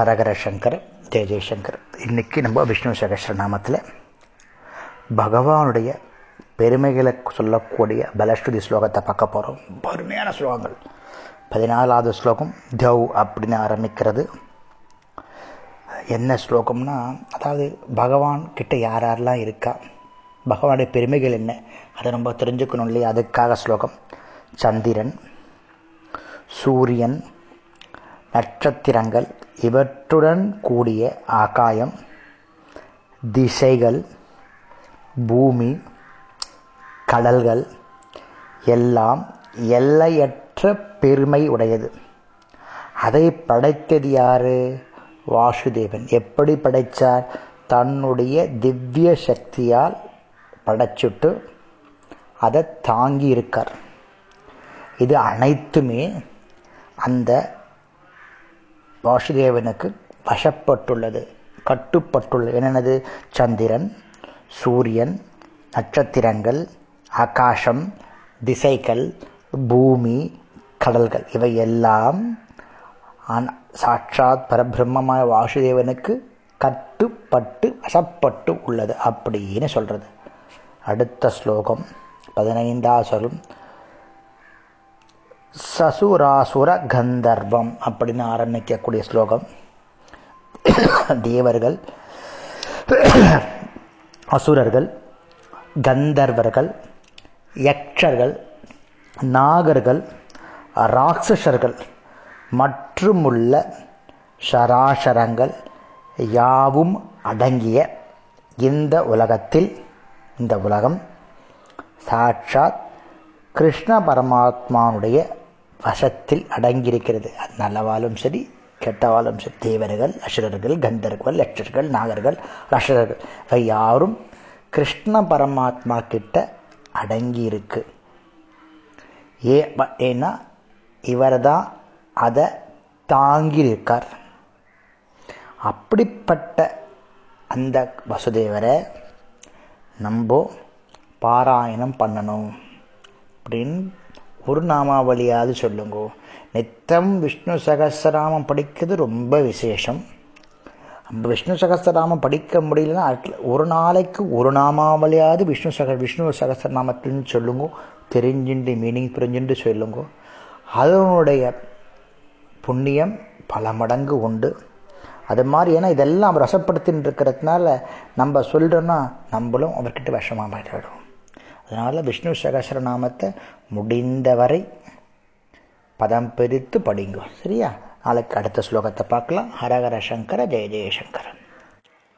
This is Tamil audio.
ஹரஹர சங்கர் ஜெய ஜெயசங்கர் இன்னைக்கு நம்ம விஷ்ணு சகஸ்ரநாமத்தில் பகவானுடைய பெருமைகளை சொல்லக்கூடிய பலஸ்ருதி ஸ்லோகத்தை பார்க்க போகிறோம் பெருமையான ஸ்லோகங்கள். பதினாலாவது ஸ்லோகம் தவ் அப்படின்னு ஆரம்பிக்கிறது. என்ன ஸ்லோகம்னா அதாவது பகவான் கிட்ட யார் யாரெல்லாம் இருக்கா பகவானுடைய பெருமைகள் என்ன அதை நம்ம தெரிஞ்சுக்கணும் இல்லையா? அதுக்காக ஸ்லோகம். சந்திரன் சூரியன் நட்சத்திரங்கள் இவற்றுடன் கூடிய ஆகாயம் திசைகள் பூமி கடல்கள் எல்லாம் எல்லையற்ற பெருமை உடையது. அதை படைத்தது யாரு? வாசுதேவன். எப்படி படைத்தார் தன்னுடைய திவ்ய சக்தியால் படைச்சுட்டு அதை தாங்கி இருக்கார் இது அனைத்துமே அந்த வாசுதேவனுக்கு வசப்பட்டுள்ளது. கட்டுப்பட்டுள்ளது என்னென்னது? சந்திரன் சூரியன் நட்சத்திரங்கள் ஆகாசம் திசைகள் பூமி கடல்கள். இவை எல்லாம் சாட்சாத் பரபிரம்மமான வாசுதேவனுக்கு கட்டுப்பட்டு வசப்பட்டு உள்ளது. அப்படின்னு சொல்கிறது அடுத்த ஸ்லோகம் பதினைந்தாசலும் சசுராசுர கந்தர்வம் அப்படின்னு ஆரம்பிக்கக்கூடிய ஸ்லோகம். தேவர்கள் அசுரர்கள் கந்தர்வர்கள் யக்ஷர்கள் நாகர்கள் ராட்சசர்கள் மற்றுமுள்ள சராசரங்கள் யாவும் அடங்கிய இந்த உலகத்தில் இந்த உலகம். சாட்சாத் கிருஷ்ண பரமாத்மானுடைய வசத்தில் அடங்கியிருக்கிறது. அது நல்லவாலும் சரி கெட்டவாலும் சரி. தேவர்கள் அசுரர்கள் கந்தர்கள் லட்சர்கள் நாகர்கள் ரஷர்கள் இவை யாரும் கிருஷ்ண பரமாத்மா கிட்ட அடங்கியிருக்கு. ஏ ஏன்னா இவர் தான் அதை தாங்கியிருக்கார். அப்படிப்பட்ட அந்த வசுதேவரை நம்ம பாராயணம் பண்ணணும் அப்படின்னு ஒரு நாமாவளியாவது சொல்லுங்க. நித்தம் விஷ்ணு சகசிரநாமம் படிக்கிறது ரொம்ப விசேஷம். நம்ம விஷ்ணு சகசிரநாமம் படிக்க முடியலன்னா ஒரு நாளைக்கு ஒரு நாமாவளியாவது விஷ்ணு சக விஷ்ணு சகசிரநாமத்தின்னு சொல்லுங்க. தெரிஞ்சுண்டு மீனிங் புரிஞ்சுண்டு சொல்லுங்க. அதனுடைய புண்ணியம் பல மடங்கு உண்டு. அது மாதிரி ஏன்னா இதெல்லாம் ரசப்படுத்தின்னு இருக்கிறதுனால நம்ம சொல்கிறோன்னா நம்மளும் அவர்கிட்ட விஷமாக மாறிடும் அதனால் விஷ்ணு சகசரநாமத்தை முடிந்தவரை பதம் பிரித்து படிங்க. சரியா? நாளைக்கு அடுத்த ஸ்லோகத்தை பார்க்கலாம். ஹரஹர சங்கர ஜெய ஜெயசங்கரன்